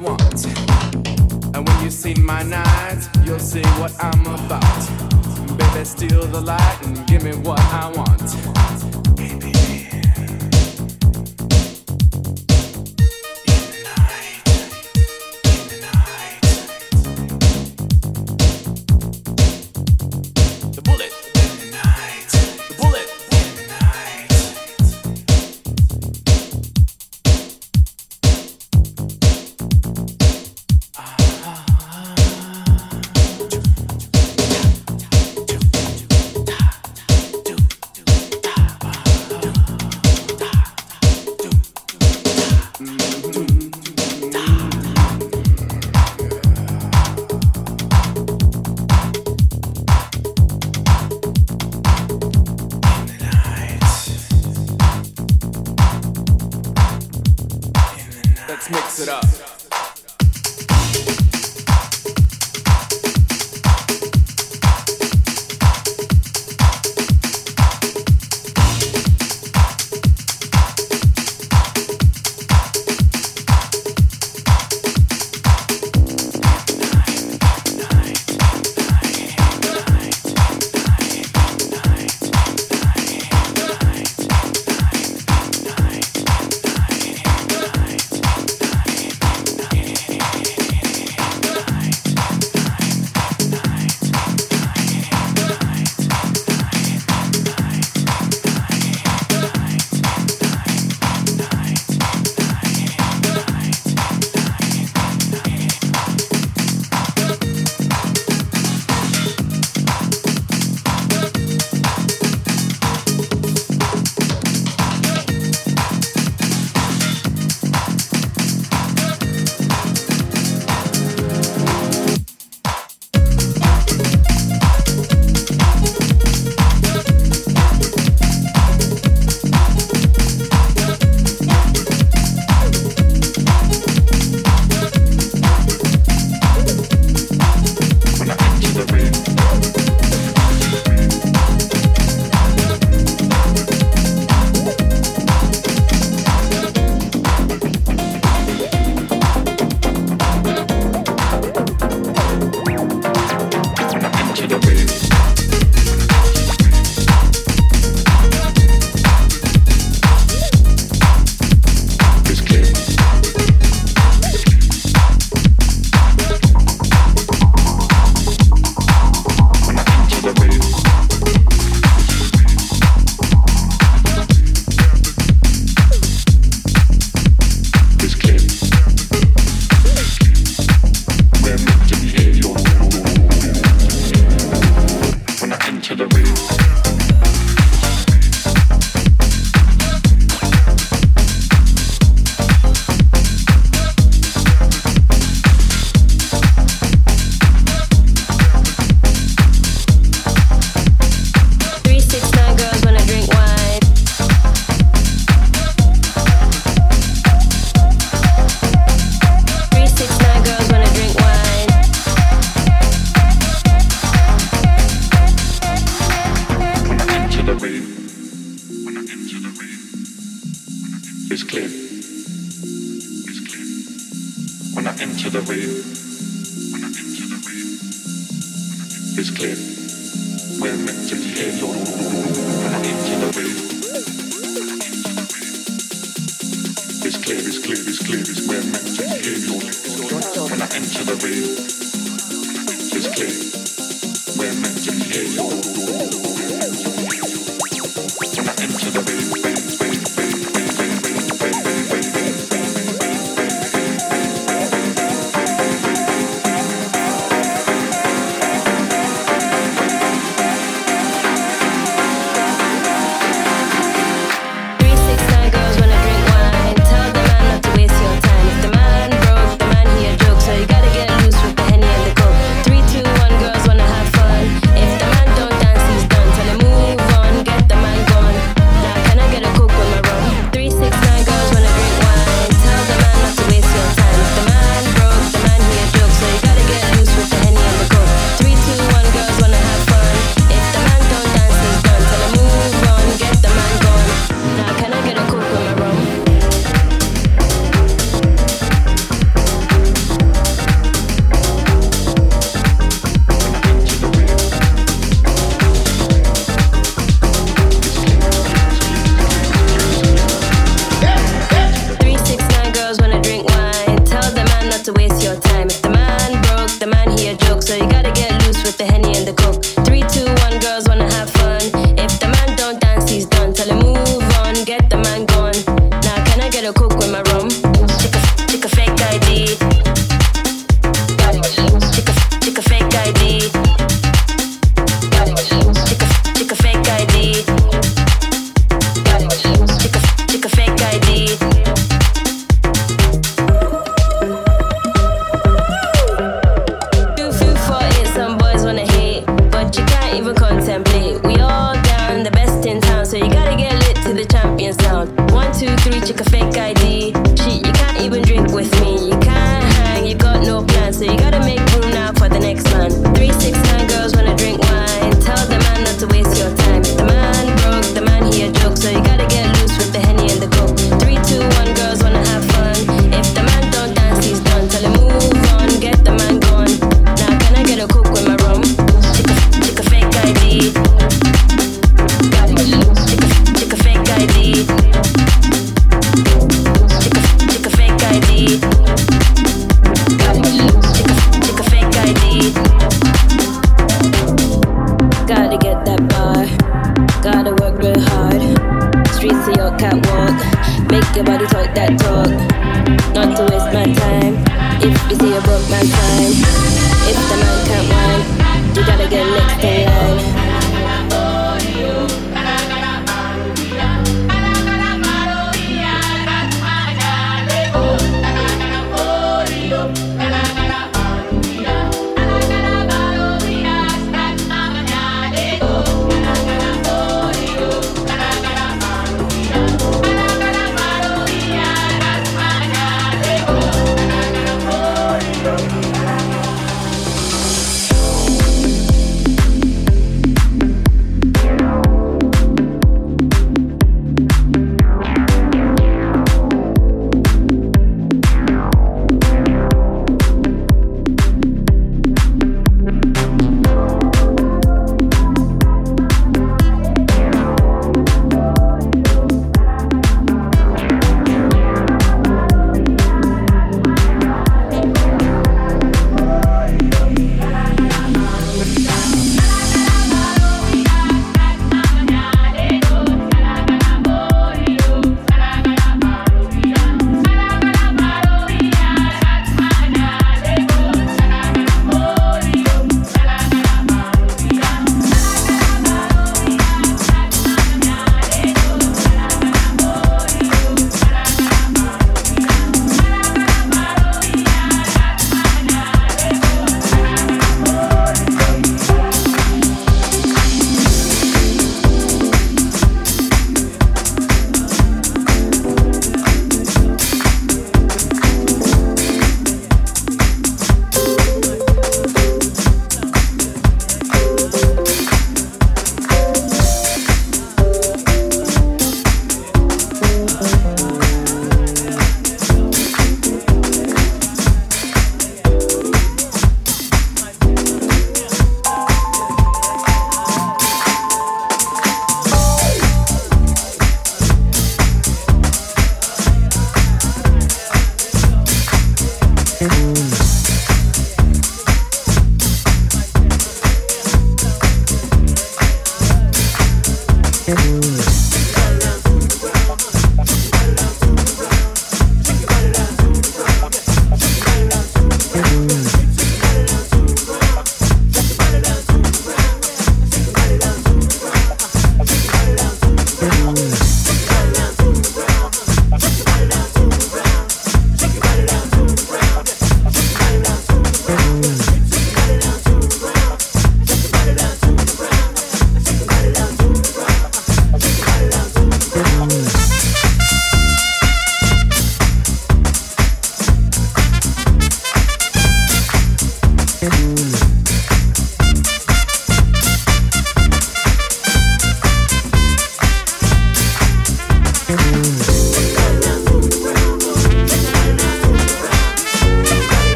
want. And when you see my nights, you'll see what I'm about. Baby, steal the light and give me what I want.